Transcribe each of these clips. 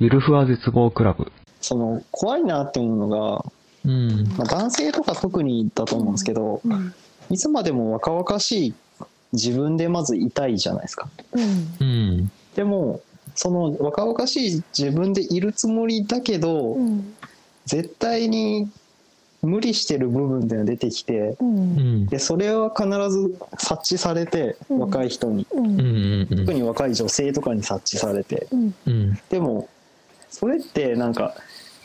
ゆるふわ絶望クラブ。その怖いなって思うのが、うん。まあ、男性とか特にだと思うんですけど、うんいつまでも若々しい自分でまずいたいじゃないですか。うんうん。でもその若々しい自分でいるつもりだけど、うん絶対に無理してる部分っていうのが出てきてううんん。でそれは必ず察知されてうん若い人に。特に若い女性とかに察知されて。でもそれってなんか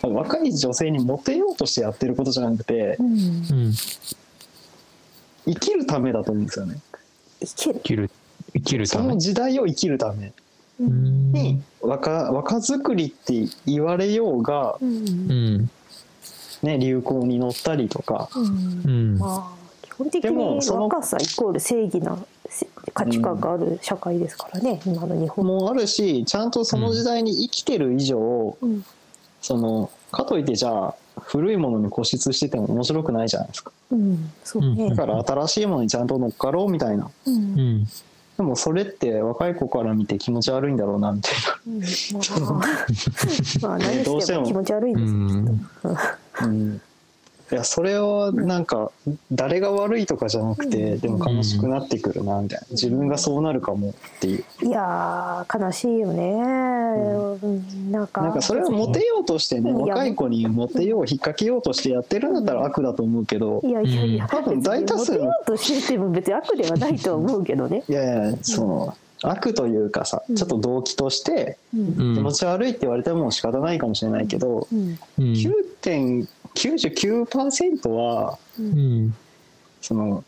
若い女性にモテようとしてやってることじゃなくてうんうん。生きるためだと思うんですよね生きる、生きるそための。時代を生きるため。に若若作りって言われようが、うんうん。ね、流行に乗ったりとかうんうん。まあ基本的にその若さイコール正義なせ価値観がある社会ですからね、今の日本。も。もあるしちゃんとその時代に生きてる以上、うん。そのかといってじゃあ古いものに固執してても面白くないじゃないですか。うん、そうね。だから新しいものにちゃんと乗っかろうみたいな。うん。うん。でもそれって若い子から見て気持ち悪いんだろうなみたいうん。まあ、まあ。何しても気持ち悪いんうですよ。ん。な、うん、いやそれはなんか誰が悪いとかじゃなくて、うん。でも悲しくなってくるなみたいな。自分がそうなるかもっていう。いやー悲しいよね、うん。なんか。なんかそれをモテようとしてね若い子にモテよう引っ掛けようとしてやってるんだったら悪だと思うけどいやいやいや、多分大多数別にモテようとしてても別に悪ではないとは思うけどね。いやいやその悪というかさうん。ちょっと動機として気持ち悪いって言われても仕方ないかもしれないけどうん。うん。9.99%はううんん。その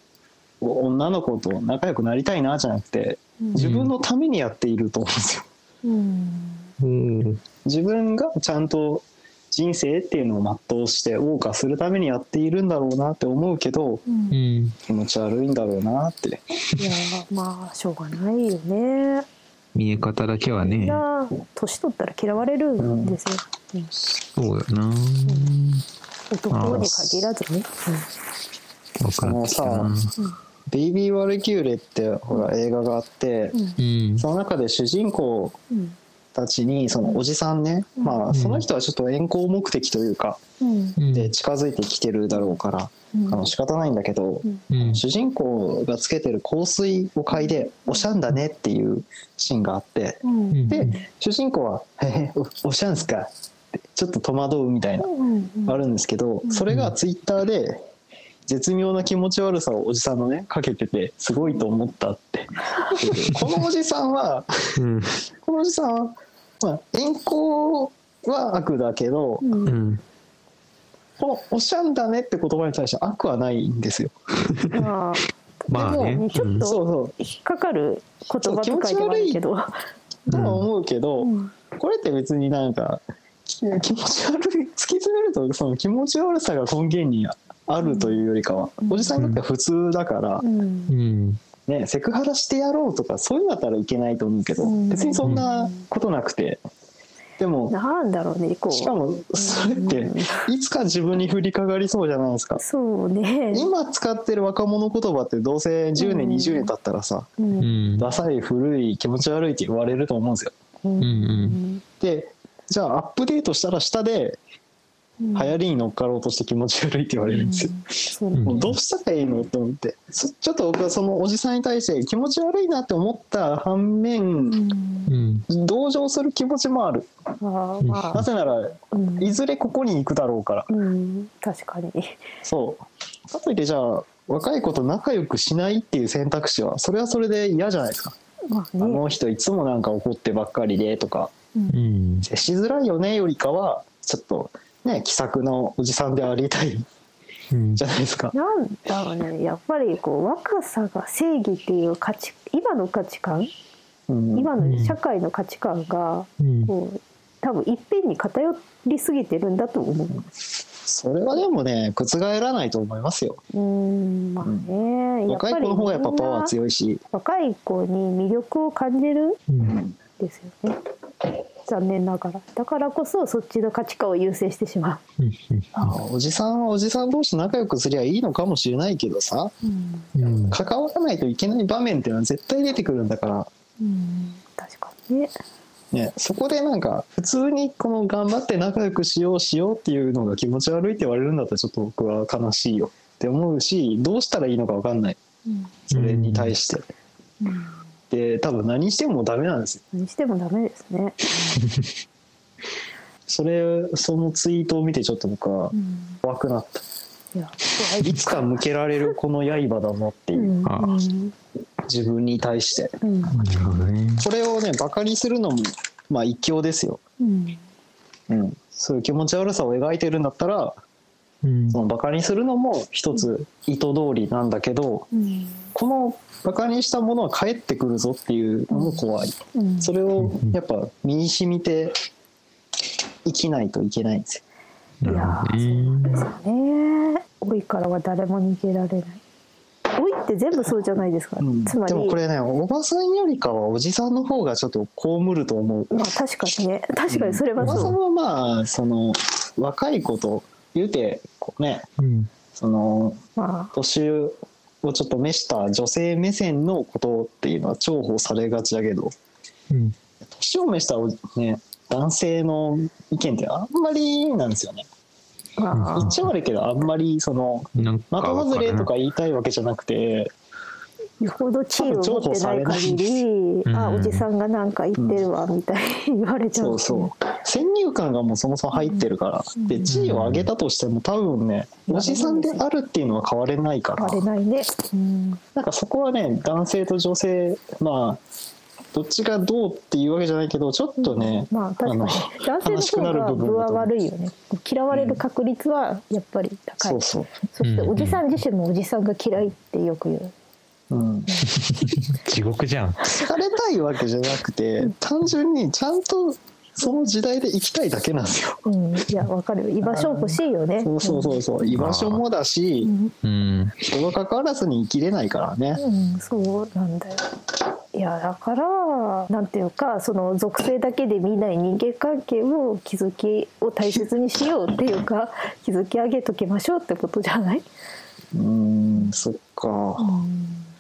お女の子と仲良くなりたいなじゃなくてうん自分のためにやっていると思うんですよ。うんうん。自分がちゃんと人生っていうのを全うして謳歌するためにやっているんだろうなって思うけどうん。気持ち悪いんだろうなってやまあしょうがないよね。見え方だけはね。年取ったら嫌われるんですよ。うんそうよな。男に限らずね。わかってきたな。「ベイビー・ワルキューレ」ってほら映画があってうん。うん。その中で主人公うんたちにそのおじさんね、うん。まあその人はちょっと遠行目的というかうん。うん。で近づいてきてるだろうからうん。あの仕方ないんだけどうん。うん。主人公がつけてる香水を嗅いで「おしゃんだね」っていうシーンがあってうん。で主人公は「へへおおしゃんすか」ちょっと戸惑うみたいなうんあるんですけどうんそれがツイッターで絶妙な気持ち悪さをおじさんのねかけててすごいと思ったって このおじさんはうん。このおじさんは、まあ、遠行は悪だけどうん。この「おしゃんだね」って言葉に対して悪はないんですよ。まあまあねでも。ちょっとそうそう引っかかる言葉遣いではあるけど。とは思うけど、うんこれって別になんかき気持ち悪い。突き詰めるとその気持ち悪さが根源にあるというよりかは、うん。おじさんにとっては普通だからう、ん。うん。ね、セクハラしてやろうとかそういうのだったらいけないと思うけど、うん。別にそんなことなくて。でもなんだろうねこうしかもそれってうんいつか自分に降りかかりそうじゃないですか。そうね。今使ってる若者言葉ってどうせ10年うん。20年経ったらさううん。ん。ダサい古い気持ち悪いって言われると思うんですよ。うんうん。でじゃあアップデートしたら下でうん。流行りに乗っかろうとして気持ち悪いって言われるんですよ。そううんもうどうしたらいいのと思って。そちょっと僕はそのおじさんに対して気持ち悪いなって思った反う面んうん。同情する気持ちもある。なあ。ぜならうん。いずれここに行くだろうから。うん。確かに。そう。かといってじゃあ若い子と仲良くしないっていう選択肢はそれはそれで嫌じゃないですか、まああねの人いつもなんか怒ってばっかりでとか。接しづらいよねよりかはちょっとね気さくなおじさんでありたいうん。じゃないですか。なんだろうねやっぱりこう若さが正義っていう価値今の価値観うん。今の社会の価値観がうん。こう多分いっぺんに偏りすぎてるんだと思う。それはでもね覆らないと思いますよ。うんまあね、やっぱり若い子の方がやっぱパワー強いし。若い子に魅力を感じるうん。ん。ですよね残念ながら。だからこそそっちの価値観を優先してしまあおじさんはおじさん同士仲良くすりゃいいのかもしれないけどさ。う、うん。うん。関わらないといけない場面っていうのは絶対出てくるんだから。うん、確かにね。ね、そこでなんか普通にこの頑張って仲良くしようしようっていうのが気持ち悪いって言われるんだったらちょっと僕は悲しいよって思うしどうしたらいいのか分かんない。うんそれに対して。うんで多分何してもダメなんですよ。何してもダメですね。それそのツイートを見てちょっと僕はうん。怖くなった。いや怖いいつか向けられるこの刃だなっていう。う、ん自分に対して。うん。これをねバカにするのもまあ一興ですよ、うん。うん、そういう気持ち悪さを描いてるんだったらうんそのバカにするのも一つ意図通りなんだけどうん。このバカにしたものは返ってくるぞっていうのも怖い。うん。それをやっぱ身に染みて生きないといけないんですよ。なるほどね。ね。老いからは誰も逃げられない。老いって全部そうじゃないですか、うん。つまりでもこれねおばさんよりかはおじさんの方がちょっと被ると思う。まあ確かにね。確かにそれはおばさんそう、はまあその若い子と言うてこうね。うん。そのま年をちょっと召した女性目線のことっていうのは重宝されがちだけどうん。年を召したおね男性の意見ってあんまりなんですよね。あまあ。言っちゃ悪いけどあんまりその的外れとか言いたいわけじゃなくてよほど地位を持ってない限り、うん。あおじさんがなんか言ってるわみたいに言われちゃう、そうそう。先入観がもうそもそも入ってるから。うん。で地位を上げたとしても多分ねおじさんであるっていうのは変われないから。あれないね、うん、なんかそこはね男性と女性まあどっちがどうっていうわけじゃないけどちょっとね、まあ確かに。男性の方が分は悪いよね。嫌われる確率はやっぱり高い、そうそう、そしておじさん自身もおじさんが嫌いってよく言ううん、地獄じゃん。好かれたいわけじゃなくて単純にちゃんとその時代で生きたいだけなんですよ。うん、いやわかるよ。居場所欲しいよね。そうそうそうそう。居場所もだしうん、うん人が関わらずに生きれないからね。うん、そうなんだよ。いやだからなんていうかその属性だけで見ない人間関係を築きを大切にしようっていうか築き上げときましょうってことじゃない、うーん。そっか。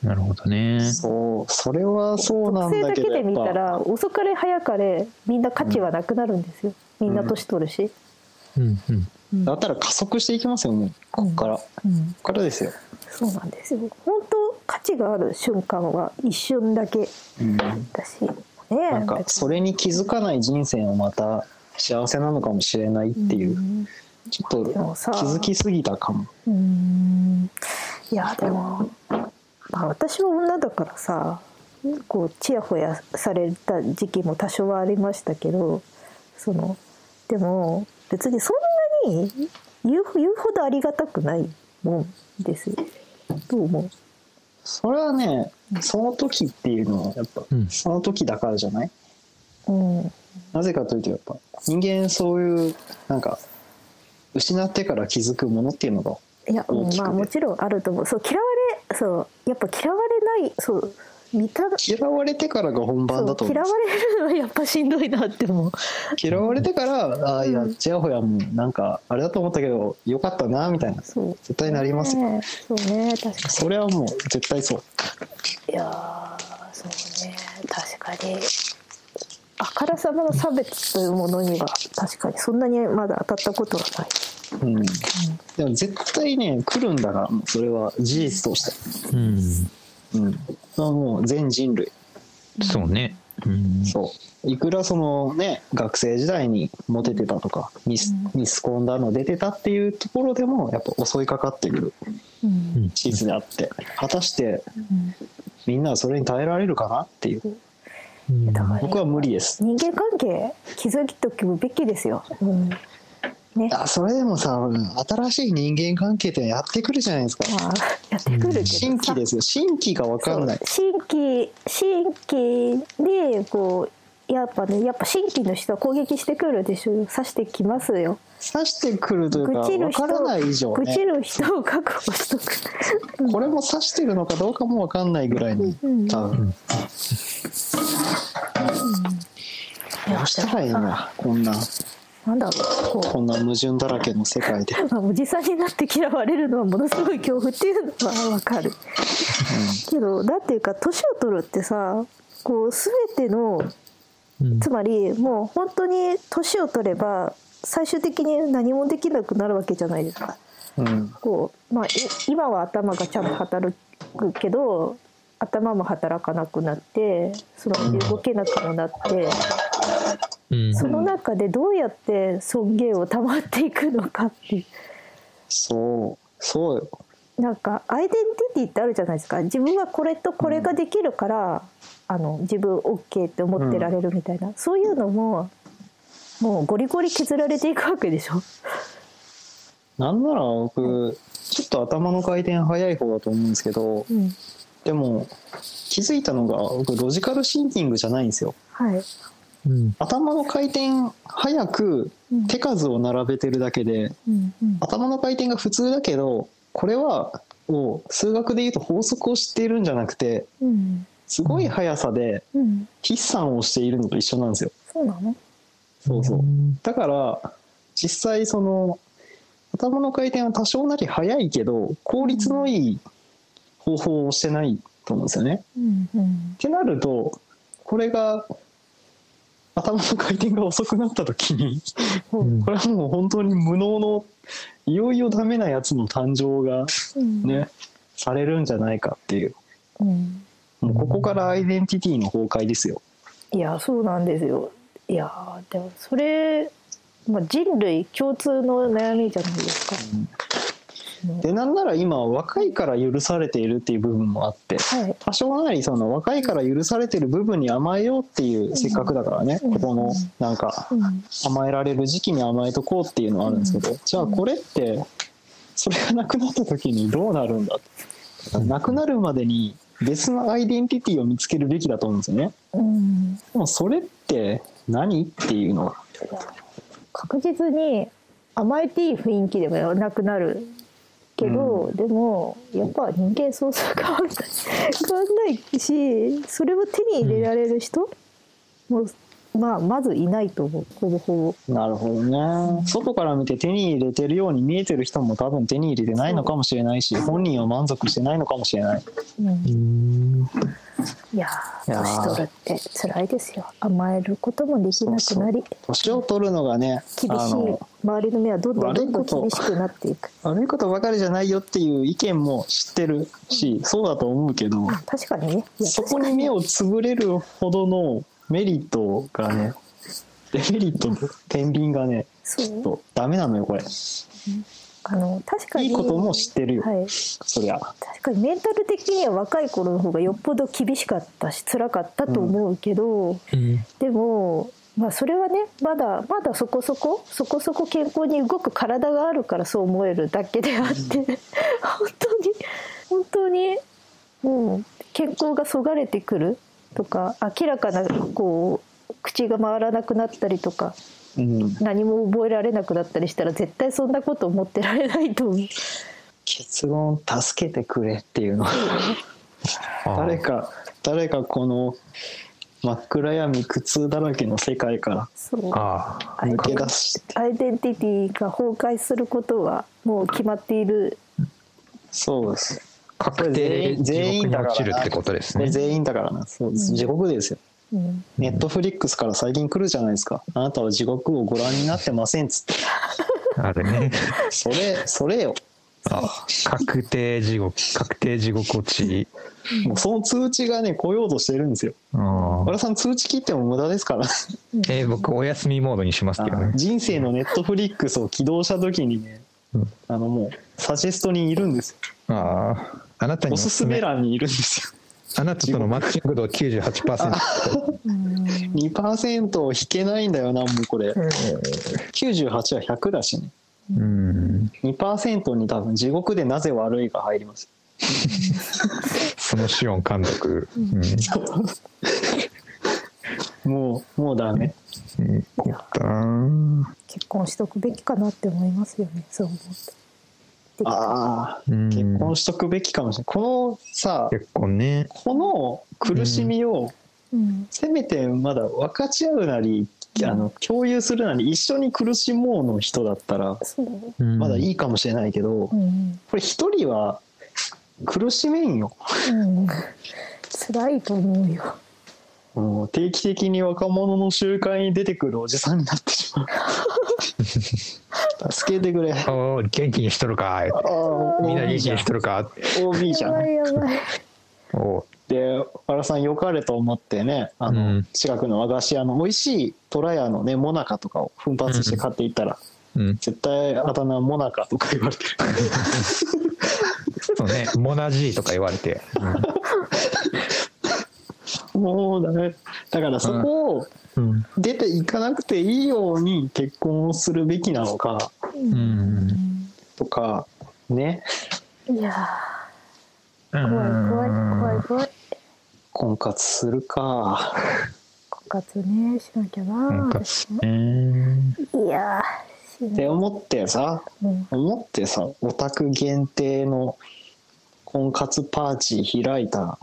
なるほどね。そうそれはそうなんだけどけで見たら遅かれ早かれみんな価値はなくなるんですよ。みんな年取るし、うんうん。うん。だったら加速していきますよもうこっから、こうん。っからですよ。そうなんですよ。本当価値がある瞬間は一瞬だけうん。だしね。なんかそれに気づかない人生もまた幸せなのかもしれないっていう、ん。ちょっと気づきすぎたかも。うーん。いやでも、まあ、私は女だからさこうちやほやされた時期も多少はありましたけどそのでも別にそんなに言う言うほどありがたくないもんですよ。どう思う？それはねその時っていうのはやっぱ、うん。その時だからじゃない？うん。なぜかというとやっぱ人間そういうなんか失ってから気づくものっていうのがいや、まあもちろんあると思う。そう嫌われそうやっぱ嫌われないそう見た嫌われてからが本番だとそう嫌われるのはやっぱしんどいなって思う。嫌われてからああいやちやほやもなんかあれだと思ったけどよかったなみたいな。そう。絶対なりますよ。ねそうね確かに。それはもう絶対そう。いやーそうね確かに。あからさまの差別というものには確かにそんなにまだ当たったことはない。うん。でも絶対ね来るんだからもうそれは。事実として。うん。うん。もう全人類。そうね。うん。そう。いくらそのね学生時代にモテてたとかミス,、ミスコンだの出てたっていうところでもやっぱ襲いかかってくる。うん。うん事実であって。果たしてうん。みんなはそれに耐えられるかなっていう。うん。僕は無理です。人間関係築いておくべきですよ。うんね、あそれでもさ新しい人間関係ってやってくるじゃないですか。まあやってくるけどさ。新規ですよ新規が分かんない。新規新規でこうやっぱねやっぱ新規の人は攻撃してくるでしょ。刺してきますよ。刺してくるというか分からない以上愚痴ねる人を確保しとく。これも刺してるのかどうかも分かんないぐらいにうん。多分。どうしたらいいんだこんななんだろうここんな矛盾だらけの世界で、う、まあ、おじさんになって嫌われるのはものすごい恐怖っていうのはわかる。けどだっていうか年を取るってさこう全てのうん。つまりもう本当に年を取れば最終的に何もできなくなるわけじゃないですか。うん。こうまあ、い今は頭がちゃんと働くけど頭も働かなくなってその動けなくもなって、うんその中でどうやって尊厳を保っていくのかっていう。そう。そうよ。なんかアイデンティティってあるじゃないですか。自分はこれとこれができるから、あの自分 OK って思ってられるみたいな、そういうのももうゴリゴリ削られていくわけでしょ。なんなら僕ちょっと頭の回転早い方だと思うんですけどうん。でも気づいたのが僕ロジカルシンキングじゃないんですよ。はいうん。頭の回転早くうん手数を並べてるだけでうんうん。頭の回転が普通だけどこれはを数学で言うと法則を知っているんじゃなくてうん。すごい速さでうん。筆算をしているのと一緒なんですよ。そうなの？そうそう。うん。だから実際その頭の回転は多少なり速いけど効率のいい方法をしてないと思うんですよね。うん。うん。ってなるとこれが頭の回転が遅くなった時にうん。これはもう本当に無能のいよいよダメなやつの誕生がうん。ね、されるんじゃないかっていう。うん。もうここからアイデンティティの崩壊ですよ。いやそうなんですよ。いやーでもそれ、まあ、人類共通の悩みじゃないですか、うんでなんなら今若いから許されているっていう部分もあってはい。多少なりその若いから許されてる部分に甘えようっていうせっかくだからね、うんここのなんかうん。甘えられる時期に甘えとこうっていうのはあるんですけど、じゃあこれってそれがなくなった時にどうなるんだなくなるまでに別のアイデンティティを見つけるべきだと思うんですよね。うん。でもそれって何っていうのは？確実に甘えていい雰囲気でもなくなるけど、でもやっぱ人間そうそう変わんない変わんないしそれを手に入れられる人も、まあまずいないと思うほぼほなるほどね。外から見て手に入れてるように見えてる人も多分手に入れてないのかもしれないし本人は満足してないのかもしれない。ぼ、うん。うんいやーいやー年取るって辛いですよ。甘えることもできなくなり年を取るのがね厳しい。あの周りの目はどんどんどんどん悪いこと厳しくなっていく。悪いことばかりじゃないよっていう意見も知ってるしそうだと思うけど確かにね。そこに目をつぶれるほどのメリットがねデメリットと天秤がねそう？ちょっとダメなのよこれ。あの確かにいいことも知ってるよ、はい。そりゃ。確かにメンタル的には若い頃の方がよっぽど厳しかったし辛かったと思うけど、うん。でもまあそれはねまだまだそこそこそこそこ健康に動く体があるからそう思えるだけであって、本当に本当にもう健康がそがれてくるとか明らかなこう口が回らなくなったりとかうん。何も覚えられなくなったりしたら絶対そんなこと思ってられないと思う。結論助けてくれっていうの。誰か誰かこの真っ暗闇苦痛だらけの世界かそう。あアイら抜け出して。アイデンティティが崩壊することはもう決まっている。そうです確定全員地獄に落ちるってことですね。これ全員だからな。そうです、うん。地獄ですよ。うん。ネットフリックスから最近来るじゃないですか。あなたは地獄をご覧になってませんっつって。あれね。それそれよ。あ確定地獄確定地獄落ち。もうその通知がね来ようとしてるんですよ。あー和田さん通知切っても無駄ですから。えー僕お休みモードにしますけどね。人生のネットフリックスを起動した時にねうん。あのもうサジェストにいるんですよ。あああなたにおすすめ欄にいるんですよ。あなたとのマッチング度98%うん。2%を引けないんだよなもうこれ。98は100だしね。うん。2%に多分地獄でなぜ悪いが入ります。そのシオン監督。うん。もうもうダメ。結婚しとくべきかなって思いますよねそう思うと。でああうん結婚しとくべきかもしれない。このさ結婚ね。この苦しみをうん。せめてまだ分かち合うなりあの共有するなり一緒に苦しもうの人だったらまだいいかもしれないけどこうん。れ一人は苦しめんよ。うん。辛いと思うよ。もう定期的に若者の集会に出てくるおじさんになってしまう 助けてくれ。あおー元気にしとるかあみんな元気にしとるか？OB じゃん。おうで原さんよかれと思ってねあの、うん。近くの和菓子屋の美味しい虎屋のねモナカとかを奮発して買っていったら、うん。絶対あだ名モナカとか言われて。るそうね。モナジーとか言われて、もうだねだからそこをうん出ていかなくていいように結婚をするべきなのかうんとかね。いや怖いん怖い怖い怖い。婚活するか。婚活ねしなきゃななんか私も。うんい。やって思ってさうん。思ってさオタク限定の婚活パーティー開いたら、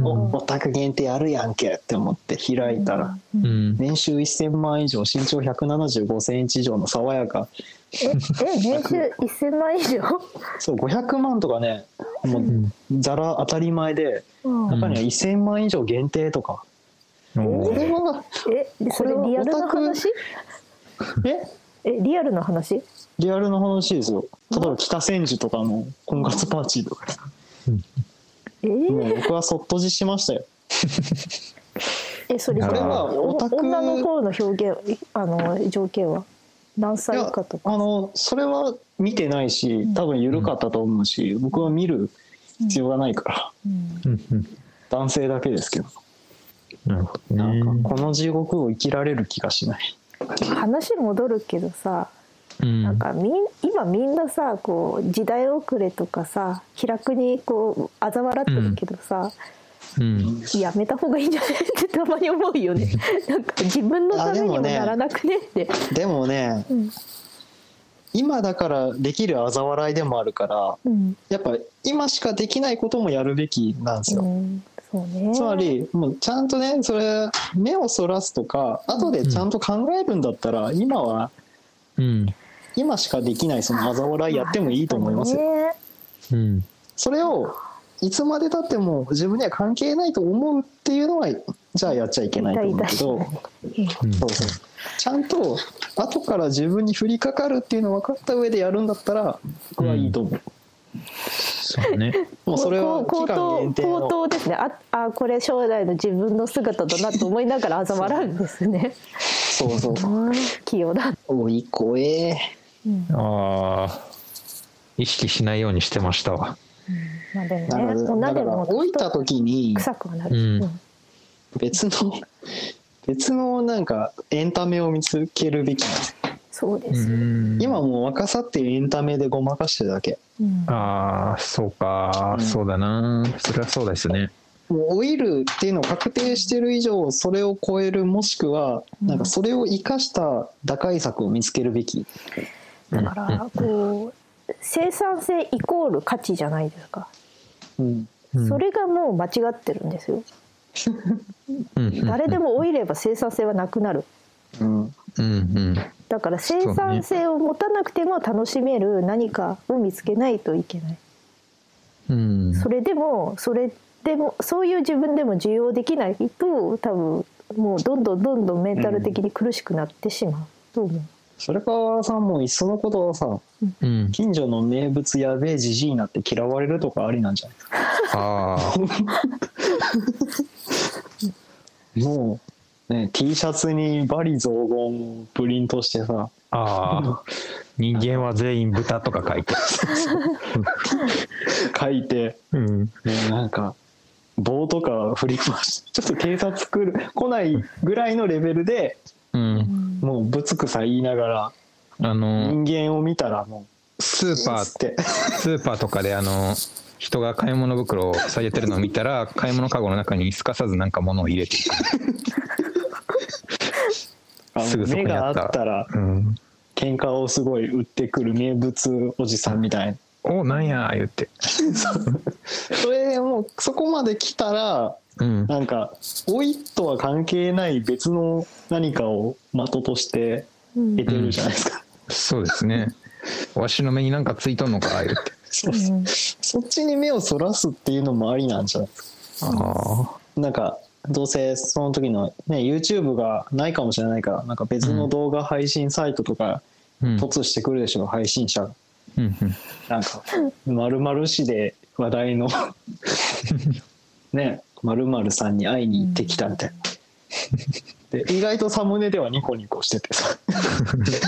おオタク限定あるやんけって思って開いたら、ううん。ん年収1000万以上身長175センチ以上の爽やか。ええ年収1000万以上？そう500万とかねもうざら当たり前でうん。中には1000万以上限定とか、おこれはえそれこれはリアルな話？え？えリアルな話？リアルな話ですよ。例えば北千住とかの婚活パーティーとかえー。もう僕はそっとじしましたよ。えそれこれはあオタク女の方の表現あの条件は？何歳以下とか？あのそれは見てないし多分緩かったと思うし、僕は見る必要がないから、うん。うんうん男性だけですけど。なるほどなんねかこの地獄を生きられる気がしない、話戻るけどさうん。なんかみん今みんなさこう時代遅れとかさ気楽にこう嘲笑ってるけどさ、うん。やめた方がいいんじゃない？ってたまに思うよね。なんか自分のためにもならなくね？って、でもねうん。今だからできる嘲笑いでもあるからうん。やっぱ今しかできないこともやるべきなんですよ、うん、そうね。つまりもうちゃんとねそれ目をそらすとか後でちゃんと考えるんだったら今はうん。今しかできないその嘲笑いやってもいいと思いますよ。ねうんそれをいつまでたっても自分には関係ないと思うっていうのはじゃあやっちゃいけないと思うけどうん。そうそう。ちゃんと後から自分に降りかかるっていうのを分かった上でやるんだったら僕はいいと思う、そうね。もうそれは期間口頭口限定の。頭ですね。ああこれ将来の自分の姿だなと思いながら嘲笑うんですね。そうそう。うん。器用だ、おい怖え。うん。ああ意識しないようにしてましたわまあでもね女だからでも老いた時に臭くはなる、うん。別の 別のなんかエンタメを見つけるべき。なんですようそうです今もう若さっていうエンタメでごまかしてるだけ。うん。ああそうか、うん。そうだな。それはそうですね。もう老いるっていうのを確定してる以上それを超えるもしくはうん。なんかそれを生かした打開策を見つけるべき。だからこう生産性イコール価値じゃないですか、うん。うん。それがもう間違ってるんですよ。誰でも老いれば生産性はなくなる。うん。うん。うん。だから生産性を持たなくても楽しめる何かを見つけないといけない。うん。それでもそれでもそういう自分でも受容できないと多分もうどんどんどんどんメンタル的に苦しくなってしまうと思う。それからさもういっそのことはさうん。近所の名物やべえじじいになって嫌われるとかありなんじゃないですか。ああもうね T シャツにバリ雑言をプリントしてさ。ああ人間は全員豚とか書いて。書いて、うん。ね、なんか棒とか振り回してちょっと警察来る来ないぐらいのレベルでうんもうぶつくさ言いながらあの人間を見たらもスーパーって。スーパーとかであの人が買い物袋を下げてるのを見たら 買い物かごの中にすかさずなんか物を入れていく、すぐそこ目があにあった。ったらうん、喧嘩をすごい売ってくる名物おじさんみたいなおなんや言って。それもうそこまで来たらうん。なんか老いとは関係ない別の何かを的としてうん。得てるじゃないですか、そうですね。わしの目になんかついとんのか言って。そうう。ん。そっちに目をそらすっていうのもありなんじゃないですか。ああなんかどうせその時のね YouTube がないかもしれないからなんか別の動画配信サイトとかうん。突してくるでしょ、配信者なんか〇〇市で話題の ね〇〇さんに会いに行ってきたみたいな。で意外とサムネではニコニコしててさ。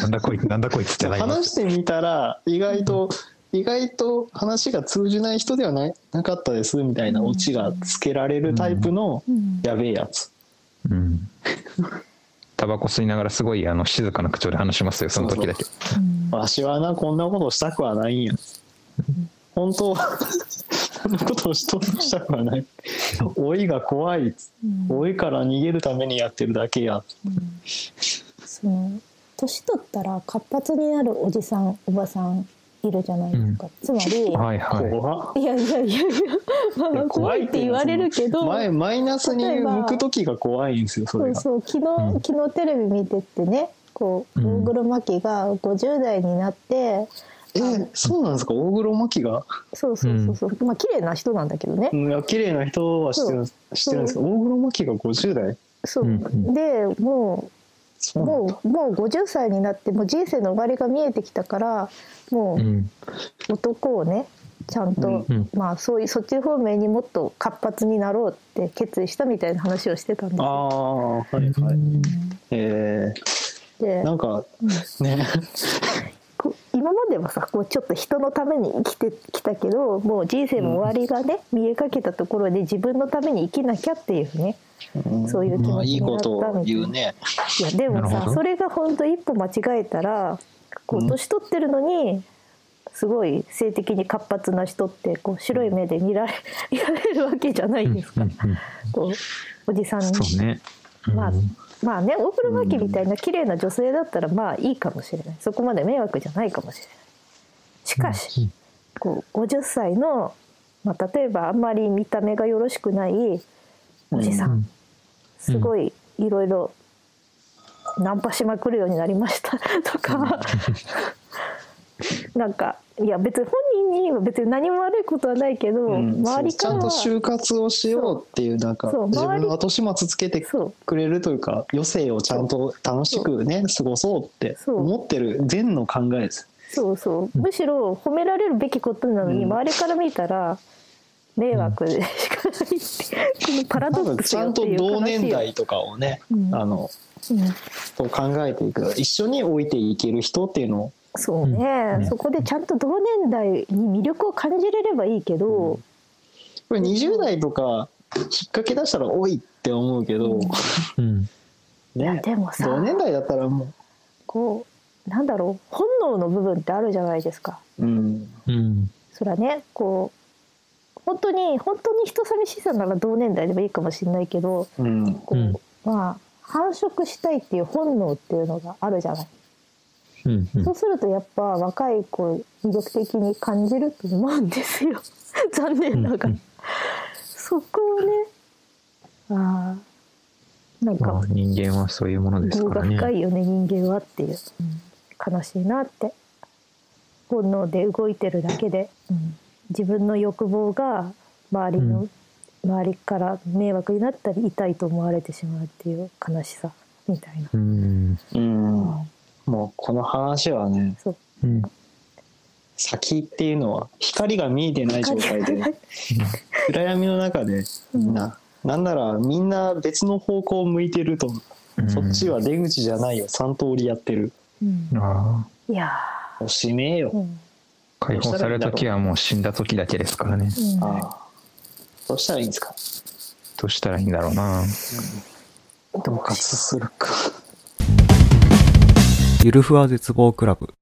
なんだこいつなんだこいつじゃないの。話してみたら意外と意外と話が通じない人ではないなかったですみたいなオチがつけられるタイプのうん。やべえやつ。うん。タバコ吸いながらすごいあの静かな口調で話しますよその時だけ。うんわしはなこんなことしたくはないんや。本当はこんなことをしとしたくはない。老いが怖い。うん。老いから逃げるためにやってるだけや。うん。その年取ったら活発になるおじさんおばさんいるじゃないですか、つまり、はいはい。い、やいやいやいや、まあ、いや怖いって言われるけど前マイナスに向く時が怖いんですよそれが。そうそう昨日、うん。昨日テレビ見ててねこううん大黒摩季が50代になって、えそうなんですか？大黒摩季が？そうそうそうそう、まあ綺麗な人なんだけどね、いや綺麗な人は知ってる知ってるんですけど大黒摩季が50代？そう、うんうん。でもそうもうもう50歳になってもう人生の終わりが見えてきたからもううん。男をねちゃんと、うんうん。まあそういうそっち方面にもっと活発になろうって決意したみたいな話をしてたんですあよ。あはいはい。えでー、なんかうん。ね今まではさこうちょっと人のために生きてきたけどもう人生も終わりがね、見えかけたところで自分のために生きなきゃっていうねそういう気まあいい持ちになったことを言うね。いやでもさそれが本当一歩間違えたらこうん。う年取ってるのにすごい性的に活発な人ってこう白い目で見られ 見られるわけじゃないですか、うん。うん。こうおじさんに。ねまあうんまあね大黒摩季みたいな綺麗な女性だったらまあいいかもしれない。そこまで迷惑じゃないかもしれない。しかし、こう50歳の、まあ、例えばあんまり見た目がよろしくないおじさん、うん。すごいいろいろナンパしまくるようになりました。とか、なんかいや別に本人には別に何も悪いことはないけど、うん周りからはちゃんと就活をしようっていうなんか自分の後始末つけてくれるというか余生をちゃんと楽しくね過ごそうって思ってる善の考えです。そうそう。むしろ褒められるべきことなのに、うん。周りから見たら迷惑でしかないっていうこのパラ多ドックス分ちゃんと同年代とかをね、うん。あのうん。と考えていく。一緒に置いていける人っていうのをそうね、うん。そこでちゃんと同年代に魅力を感じれればいいけど、これ20代とか引っ掛け出したら多いって思うけど、うん。ね。でもさ同年代だったらもこうなんだろう。本能の部分ってあるじゃないですか。う、うん、うん。それはねこう本当に本当に人寂しさなら同年代でもいいかもしれないけどうん、こう、うんまあ繁殖したいっていう本能っていうのがあるじゃない。うんうん。そうするとやっぱ若い子魅力的に感じると思うんですよ。残念ながら、うんうん。そこをねああなんかまあ人間はそういうものですからね。深いよね人間はっていう、悲しいなって。本能で動いてるだけで、うん。自分の欲望が周りの、うん。周りから迷惑になったり痛いと思われてしまうっていう悲しさみたいな、うん。うん。うんもうこの話はねそう。うん。先っていうのは光が見えてない状態で暗闇の中でみん。な、なんならみんな別の方向を向いてると、うん。そっちは出口じゃないよ。3通りやってる。うん。ああ。いやおしめえよ。ー、うん。解放される時はもう死んだ時だけですからね。うん。ああ。どうしたらいいんですか？どうしたらいいんだろうな。恫喝するかゆるふわ絶望クラブ。